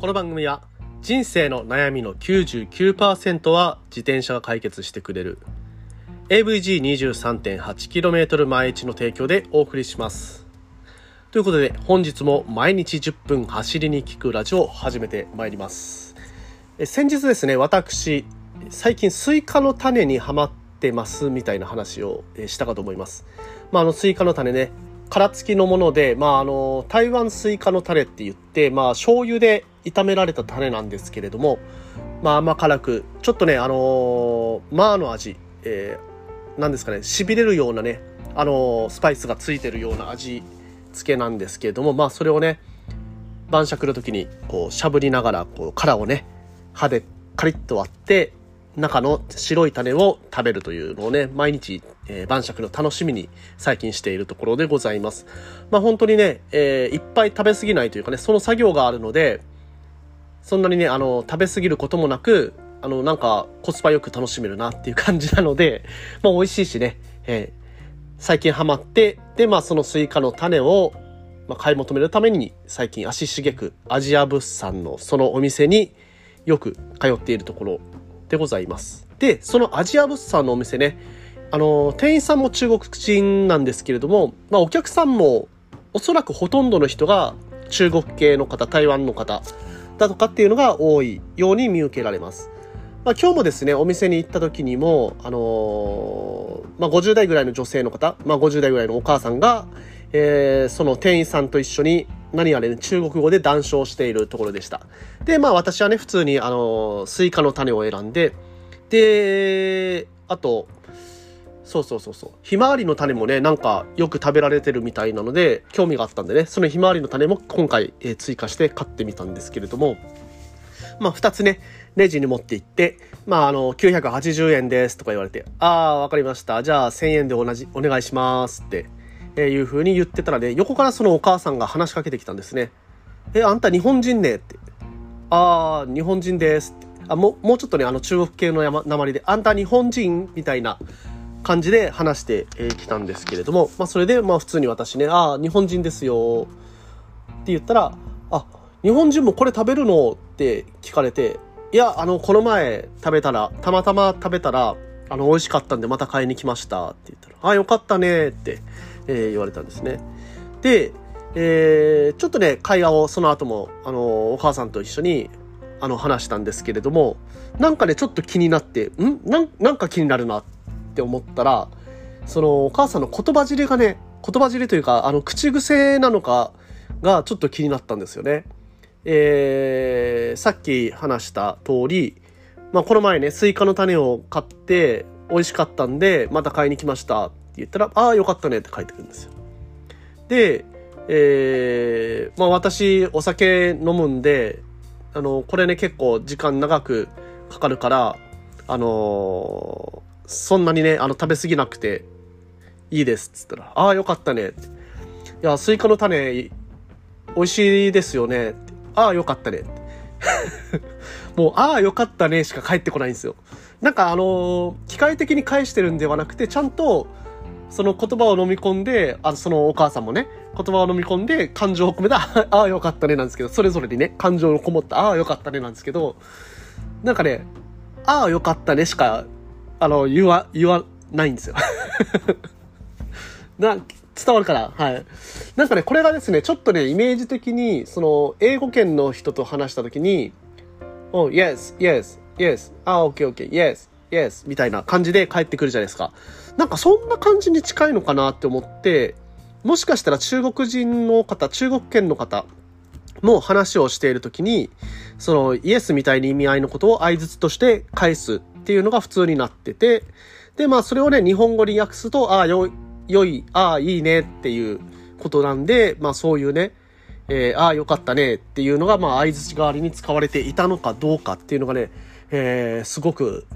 この番組は人生の悩みの99%は自転車が解決してくれる AVG23.8km 毎日の提供でお送りします。ということで本日も毎日10分走りに聞くラジオを始めてまいります。え先日ですね、私、最近スイカの種にハマってますみたいな話をしたかと思います。まあ、あのスイカの種ね、殻付きのもので、まあ、あの、台湾スイカの種って言って、まあ、醤油で炒められた種なんですけれども、まあ、甘辛く、ちょっとね、あのー、マーの味、えー、なんですかね、痺れるようなね、あの、スパイスがついてるような味付けなんですけれども、まあ、それをね、晩酌の時に、こう、しゃぶりながら、こう、殻をね、歯でカリッと割って、中の白い種を食べるというのをね、毎日、えー晩酌の楽しみに最近しているところでございます。まあ本当にね、えーいっぱい食べ過ぎないというかね、その作業があるので、そんなにね、あの、食べ過ぎることもなく、あの、なんかコスパよく楽しめるなっていう感じなので、まあ美味しいしね、えー最近ハマって、で、まあそのスイカの種を、まあ、買い求めるために最近足しげくアジア物産のそのお店によく通っているところでございます。で、そのアジア物産のお店ね、あの、店員さんも中国人なんですけれども、まあお客さんもおそらくほとんどの人が中国系の方、台湾の方だとかっていうのが多いように見受けられます。まあ今日もですね、お店に行った時にも、あのーまあ50代ぐらいの女性の方、まあ50代ぐらいのお母さんが、えーその店員さんと一緒に何やらね、中国語で談笑しているところでした。で、まあ私はね、普通に、あのスイカの種を選んで、で、あと、そうそうそうそう。ひまわりの種もね、なんかよく食べられてるみたいなので、興味があったんでね、そのひまわりの種も今回、えー追加して買ってみたんですけれども、まあ二つね、レジに持って行って、まああの、980円ですとか言われて、ああ、わかりました。じゃあ1000円で同じ、お願いしますって、えーいう風に言ってたらね、横からそのお母さんが話しかけてきたんですね。え、あんた日本人ねって。ああ、日本人ですって。あ、もう、もうちょっとね、あの中国系のやま鉛で、あんた日本人みたいな感じで話してき、えーたんですけれども、まあそれで、まあ普通に私ね、ああ、日本人ですよって言ったら、あ、日本人もこれ食べるのって聞かれて、いや、あの、この前食べたら、たまたま食べたら、あの、美味しかったんでまた買いに来ましたって言ったら、あ、よかったねって、えー言われたんですね。で、えーちょっとね、会話をその後も、あの、お母さんと一緒に、あの、話したんですけれども、なんかね、ちょっと気になって、ん？なん、なんか気になるなって思ったら、その、お母さんの言葉尻がね、言葉尻というか、あの、口癖なのかがちょっと気になったんですよね。えーさっき話した通り、まあ、この前ね、スイカの種を買って、美味しかったんで、また買いに来ました言ったら、ああ、よかったねって書いてくるんですよ。で、えーまあ私、お酒飲むんで、あの、これね、結構時間長くかかるから、あのーそんなにね、あの、食べ過ぎなくていいですっつったら、ああ、よかったねって。いや、スイカの種、美味しいですよねって。ああ、よかったねって。もう、ああ、よかったねしか返ってこないんですよ。なんかあのー機械的に返してるんではなくて、ちゃんと、その言葉を飲み込んで、あそのお母さんもね、言葉を飲み込んで、感情を込めた、ああ、よかったねなんですけど、それぞれにね、感情のこもった、ああ、よかったねなんですけど、なんかね、ああ、よかったねしか、あの、言わ、言わないんですよ。な、伝わるから、はい。なんかね、これがですね、ちょっとね、イメージ的に、その、英語圏の人と話したときに、お yes, yes, yes, あ、OK, OK, yes, yes, みたいな感じで帰ってくるじゃないですか。なんかそんな感じに近いのかなって思って、もしかしたら中国人の方、中国圏の方も話をしているときに、そのイエスみたいに意味合いのことを相槌として返すっていうのが普通になってて、で、まあそれをね、日本語に訳すと、ああ、よ、良い、ああ、いいねっていうことなんで、まあそういうね、えーああ、よかったねっていうのが、まあ相槌代わりに使われていたのかどうかっていうのがね、えーすごく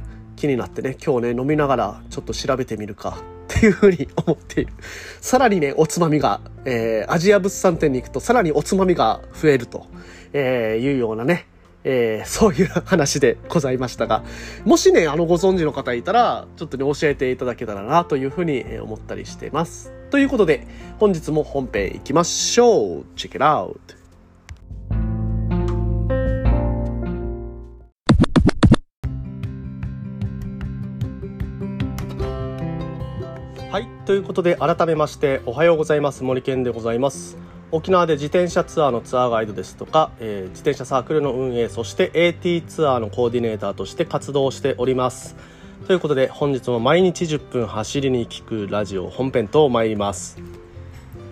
気になってね、今日ね、飲みながらちょっと調べてみるかっていうふうに思っている。さらにね、おつまみが、えーアジア物産展に行くとさらにおつまみが増えると、えーいうようなね、えーそういう話でございましたが、もしね、あの、ご存知の方いたら、ちょっとね、教えていただけたらな、というふうに思ったりしてます。ということで、本日も本編行きましょう !Check it out! ということで改めましておはようございます。森健でございます。沖縄で自転車ツアーのツアーガイドですとか、えー、自転車サークルの運営そして AT ツアーのコーディネーターとして活動しております。ということで本日も毎日10分走りに聞くラジオ本編と参ります。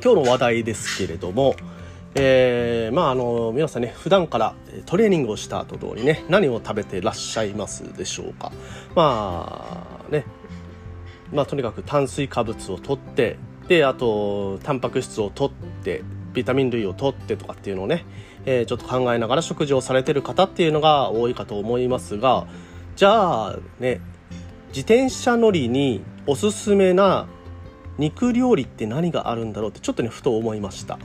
今日の話題ですけれどもえー、まああの皆さんね普段からトレーニングをした後にね何を食べてらっしゃいますでしょうか。まあねまあとにかく炭水化物を取ってであとタンパク質を取ってビタミン類を取ってとかっていうのをね、えー、ちょっと考えながら食事をされてる方っていうのが多いかと思いますがじゃあね自転車乗りにおすすめな肉料理って何があるんだろうってちょっとねふと思いました。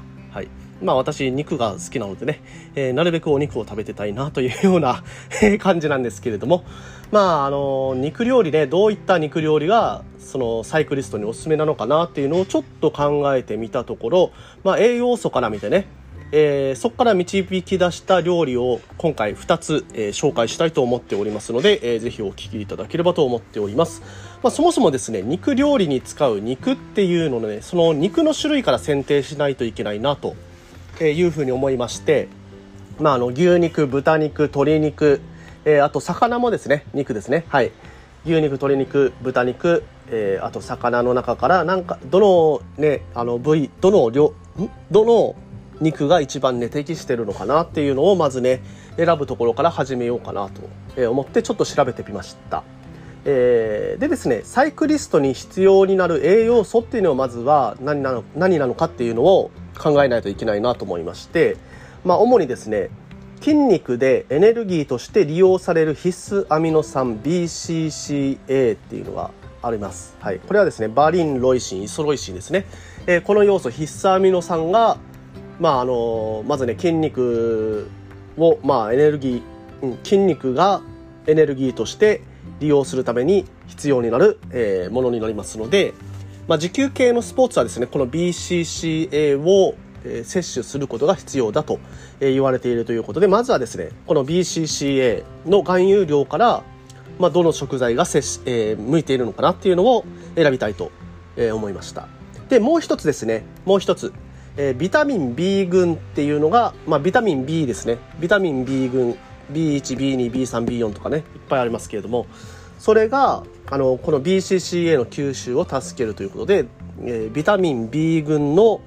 まあ私肉が好きなのでね、えー、なるべくお肉を食べてたいなというような 感じなんですけれども、まああの、肉料理ね、どういった肉料理がそのサイクリストにおすすめなのかなっていうのをちょっと考えてみたところ、まあ栄養素から見てね、えー、そこから導き出した料理を今回2つ、えー、紹介したいと思っておりますので、えー、ぜひお聞きいただければと思っております。まあ、そもそもですね、肉料理に使う肉っていうのね、その肉の種類から選定しないといけないなとえいうふうに思いまして、まあ、あの牛肉豚肉鶏肉、えー、あと魚もですね肉ですね。はい。牛肉鶏肉豚肉、えー、あと魚の中からなんかどのねあの部位どの量どの肉が一番ね適してるのかなっていうのをまずね選ぶところから始めようかなと思ってちょっと調べてみました。えー、でですねサイクリストに必要になる栄養素っていうのをまずは何なの何なのかっていうのを考えないといけないなと思いまして、まあ、主にですね筋肉でエネルギーとして利用される必須アミノ酸 BCCA っていうのがあります。はい、これはですねバリン、ロイシン、イソロイシンですね。えー、この要素必須アミノ酸が、まああのまずね筋肉を、まあ、エネルギー、うん、筋肉がエネルギーとして利用するために必要になる、えー、ものになりますので、まあ、持久系のスポーツはですねこの BCCA を摂取することが必要だと言われているということでまずはですねこの BCCA の含有量から、まあ、どの食材が摂えー、向いているのかなっていうのを選びたいと思いました。でもう一つですねもう一つ、えー、ビタミン B 群っていうのが、まあ、ビタミン B ですね。ビタミン B 群。B1B2B3B4 とかねいっぱいありますけれどもそれがあのこの BCCA の吸収を助けるということで、えー、ビタミン B 群の、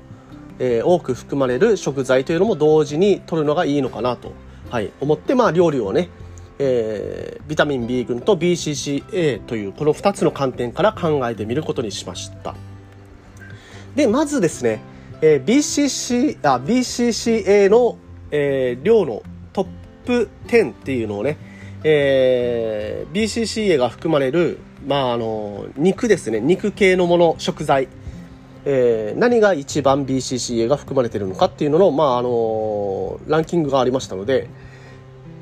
えー、多く含まれる食材というのも同時に摂るのがいいのかなと、はい、思って、まあ、料理をね、えー、ビタミン B 群と BCCA というこの2つの観点から考えてみることにしました。でまずですね、えー、BCC あ BCCA の、えー、量のプ10っていうのをねえー、BCCA が含まれる、まあ、あの肉ですね。肉系のもの食材、えー、何が一番 BCCA が含まれてるのかっていうのの、まあ、あのランキングがありましたので、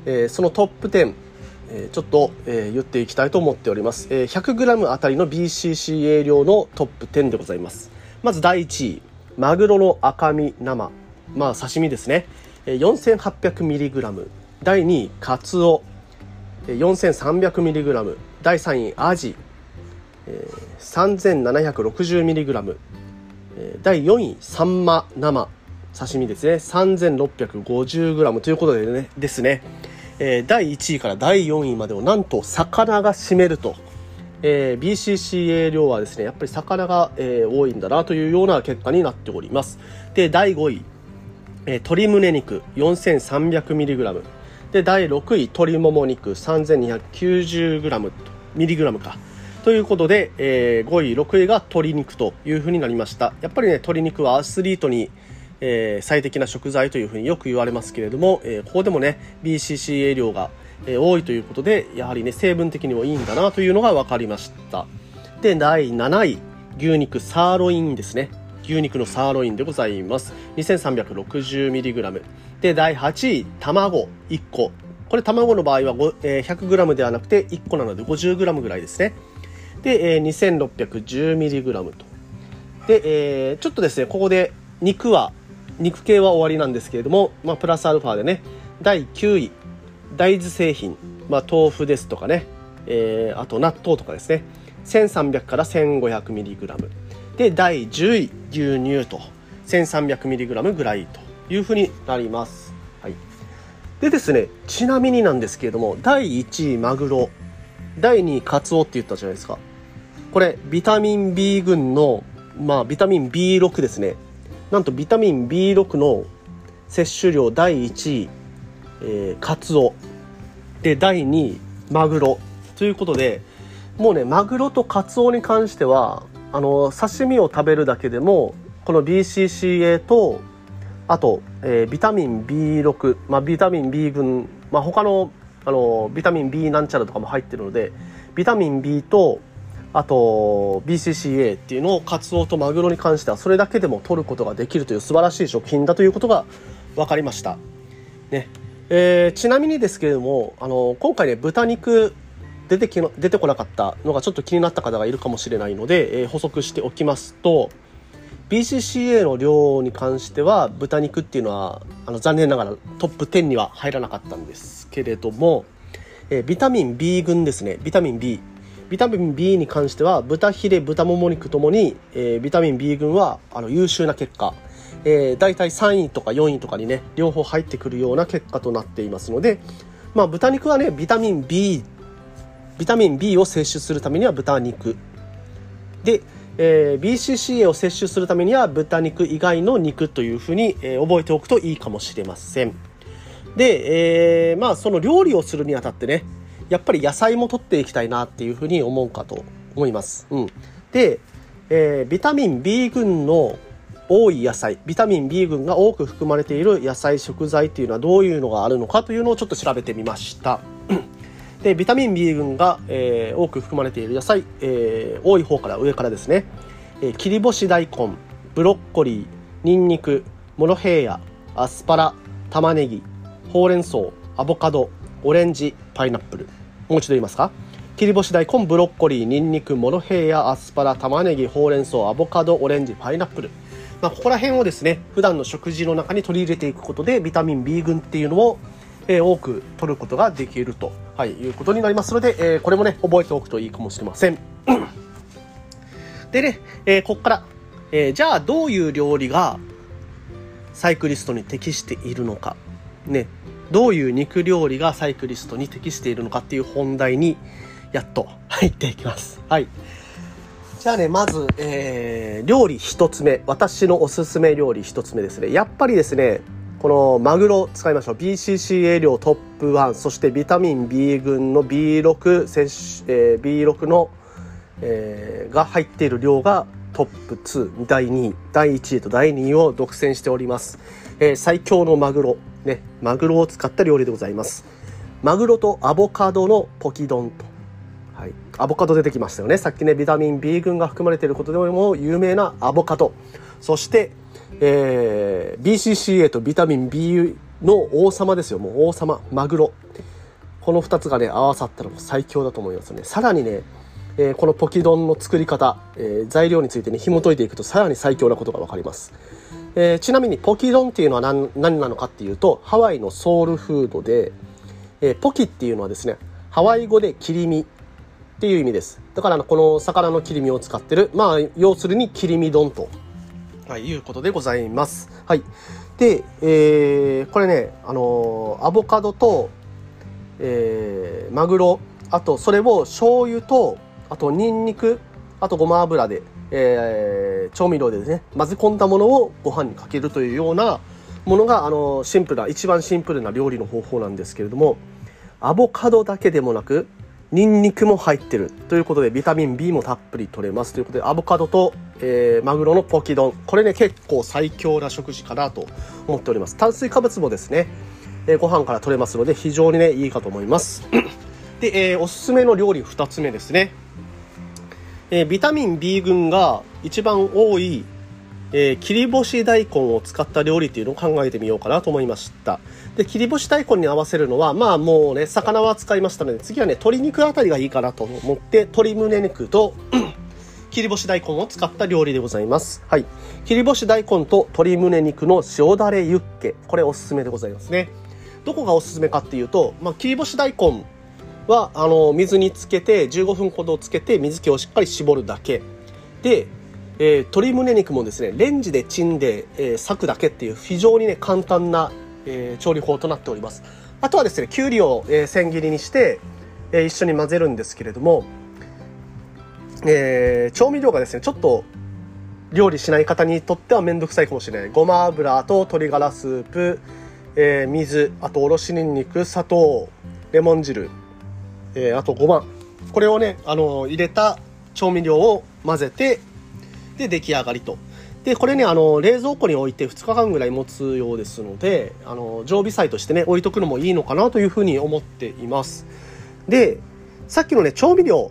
えー、そのトップ10、えー、ちょっと、えー、言っていきたいと思っております、えー、100g あたりの BCCA 量のトップ10でございます。まず第1位マグロの赤身生。まあ刺身ですね。4800mg 第2位カツオ 4300mg 第3位アジ。3760mg 第4位サンマ生。刺身ですね。3650g ということでねですね。第1位から第4位までをなんと魚が占めると、えー、BCCA 量はですねやっぱり魚が、えー、多いんだなというような結果になっております。で第5位、えー、鶏胸肉。4300mg で第6位鶏もも肉 3290g ミリグラムか。ということで、えー、5位6位が鶏肉というふうになりました。やっぱりね鶏肉はアスリートに、えー、最適な食材というふうによく言われますけれども、えー、ここでもね BCCA 量が、え、多いということでやはりね成分的にもいいんだなというのが分かりました。で第7位牛肉サーロインですね。牛肉のサーロインでございます。2360mg で第8位卵1個。これ卵の場合は、100g ではなくて1個なので 50g ぐらいですね。で、2610mg と。で、えー、ちょっとですねここで肉は肉系は終わりなんですけれども、まあ、プラスアルファでね第9位大豆製品、まあ、豆腐ですとかね、えー、あと納豆とかですね。1300から 1500mg で第10位牛乳と。1300mg ぐらいと。いうふうになります、はい、でですねちなみになんですけれども第1位マグロ。第2位カツオって言ったじゃないですか。これビタミン B 群のまあビタミン B6 ですね。なんとビタミン B6 の摂取量第1位、えー、カツオ。で第2位マグロ。ということでもうねマグロとカツオに関してはあの刺身を食べるだけでもこの BCCA とあと、えー、ビタミン B6、まあ、ビタミン B 群、まあ、他のあのビタミン B なんちゃらとかも入ってるのでビタミン B とあと BCCA っていうのをカツオとマグロに関してはそれだけでも取ることができるという素晴らしい食品だということが分かりました。ねえー、ちなみにですけれどもあの今回ね豚肉出てき出てこなかったのがちょっと気になった方がいるかもしれないので、えー、補足しておきますと BCCA の量に関しては豚肉っていうのはあの残念ながらトップ10には入らなかったんですけれども、えー、ビタミン B 群ですね。ビタミン B ビタミン B に関しては豚ヒレ豚もも肉ともに、えー、ビタミン B 群はあの優秀な結果、えー、大体3位とか4位とかにね両方入ってくるような結果となっていますので、まあ、豚肉はねビタミン B ビタミン B を摂取するためには豚肉。で、えー、BCCA を摂取するためには豚肉以外の肉というふうに、えー、覚えておくといいかもしれませんで、えー、まあその料理をするにあたってねやっぱり野菜も取っていきたいなっていうふうに思うかと思います。うん、で、えー、ビタミン B 群の多い野菜ビタミン B 群が多く含まれている野菜食材っていうのはどういうのがあるのかというのをちょっと調べてみました。でビタミン B 群が、えー、多く含まれている野菜、えー、多い方から上からですね、えー、切り干し大根ブロッコリーニンニクモロヘイヤアスパラ玉ねぎほうれん草アボカドオレンジパイナップル。もう一度言いますか？切り干し大根ブロッコリーニンニクモロヘイヤアスパラ玉ねぎほうれん草アボカドオレンジパイナップル。まあ、ここら辺をですね普段の食事の中に取り入れていくことでビタミン B 群っていうのを、え、多く取ることができると、はい、いうことになりますので、え、これもね覚えておくといいかもしれませんでね、え、ここから、えじゃあどういう料理がサイクリストに適しているのかねどういう肉料理がサイクリストに適しているのかっていう本題にやっと 入っていきます。はい。じゃあね、まず、えー、料理一つ目。私のおすすめ料理一つ目ですね。やっぱりですね、このマグロ使いましょう。BCCA 量トップ1、そしてビタミン B 群の B6 摂取、えー、B6 の、えー、が入っている量がトップ2、第2位、第1位と第2位を独占しております。えー、最強のマグロ。ね、マグロを使った料理でございます。マグロとアボカドのポキ丼と。はい。アボカド出てきましたよね。さっきね、ビタミン B 群が含まれていることでも有名なアボカド。そして、えー、BCCA とビタミン B の王様ですよ。もう王様。マグロ。この2つがね、合わさったらもう最強だと思いますね。さらにね、えー、このポキ丼の作り方、えー、材料についてね、紐解いていくとさらに最強なことがわかります。えー、ちなみにポキ丼っていうのは何何なのかっていうとハワイのソウルフードで、えー、ポキっていうのはですねハワイ語で切り身っていう意味ですだからこの魚の切り身を使ってるまあ要するに切り身丼と、はい、いうことでございます。はい。で、えー、これねあのー、アボカドと、えー、マグロあとそれを醤油とあとニンニクあとごま油でえー、調味料でですね混ぜ込んだものをご飯にかけるというようなものがあのシンプルな一番シンプルな料理の方法なんですけれどもアボカドだけでもなくニンニクも入ってるということでビタミン B もたっぷり取れます。ということでアボカドと、えー、マグロのポキ丼。これね結構最強な食事かなと思っております。炭水化物もですね、えー、ご飯から取れますので非常にねいいかと思います。で、えー、おすすめの料理2つ目ですね。え、ビタミン B 群が一番多い、え、切り干し大根を使った料理っていうのを考えてみようかなと思いました。で切り干し大根に合わせるのはまあもうね魚は使いましたので次はね鶏肉あたりがいいかなと思って鶏胸肉と切り干し大根を使った料理でございます。はい。切り干し大根と鶏胸肉の塩だれユッケ。これおすすめでございますね。どこがおすすめかっていうと、まあ、切り干し大根はあの水につけて15分ほどつけて水気をしっかり絞るだけで、えー、鶏胸肉もですね、レンジでチンで、えー、裂くだけっていう非常にね、簡単な、えー、調理法となっております。あとはですね、きゅうりを、えー、千切りにして、えー、一緒に混ぜるんですけれども、えー、調味料がですね、ちょっと料理しない方にとってはめんどくさいかもしれない。ごま油と鶏ガラスープ、えー、水、あとおろしにんにく、砂糖、レモン汁、えー、あとごま。これをね、あの入れた調味料を混ぜて、で、出来上がりと。で、これね、あの、冷蔵庫に置いて2日間ぐらい持つようですので、あの、常備菜としてね、置いとくのもいいのかなというふうに思っています。で、さっきのね、調味料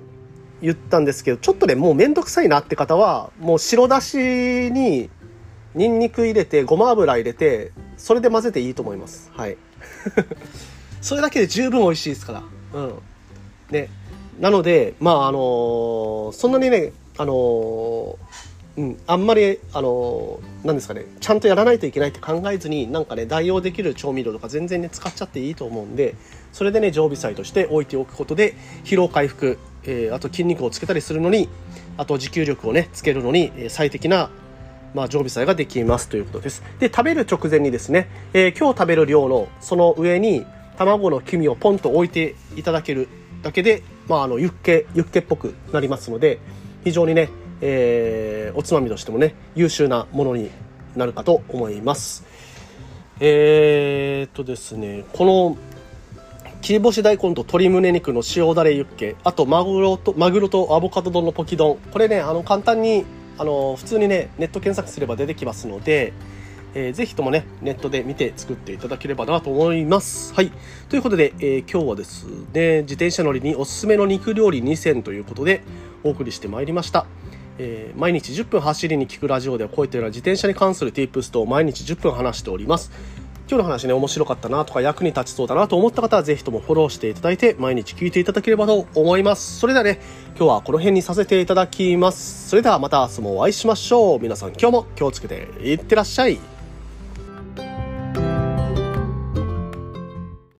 言ったんですけど、ちょっとね、もうめんどくさいなって方は、もう白だしに、ニンニク入れて、ごま油入れて、それで混ぜていいと思います。はい。それだけで十分美味しいですから。うん。ね。なので、まあ、あのー、そんなにね、あのー、うん、あんまり、あの、なんですかね、ちゃんとやらないといけないって考えずに、なんかね、代用できる調味料とか全然ね、使っちゃっていいと思うんで、それでね、常備菜として置いておくことで、疲労回復、えー、あと筋肉をつけたりするのに、あと持久力をね、つけるのに、最適な、まあ、常備菜ができますということです。で、食べる直前にですね、えー、今日食べる量のその上に、卵の黄身をポンと置いていただけるだけで、まあ、あの、ユッケ、ユッケっぽくなりますので、非常にね、えー、おつまみとしてもね、優秀なものになるかと思います。えー、っとですね、この、切り干し大根と鶏胸肉の塩だれユッケ、あとマグロと、マグロとアボカド丼のポキ丼。これね、あの、簡単に、あの、普通にね、ネット検索すれば出てきますので、えー、ぜひともね、ネットで見て作っていただければなと思います。はい。ということで、えー、今日はですね、自転車乗りにおすすめの肉料理2選ということでお送りしてまいりました。えー、毎日10分走りに聞くラジオではこういったような自転車に関する tips と毎日10分話しております。今日の話ね、面白かったなとか役に立ちそうだなと思った方はぜひともフォローしていただいて毎日聞いていただければと思います。それではね、今日はこの辺にさせていただきます。それではまた明日もお会いしましょう。皆さん今日も気をつけていってらっしゃい。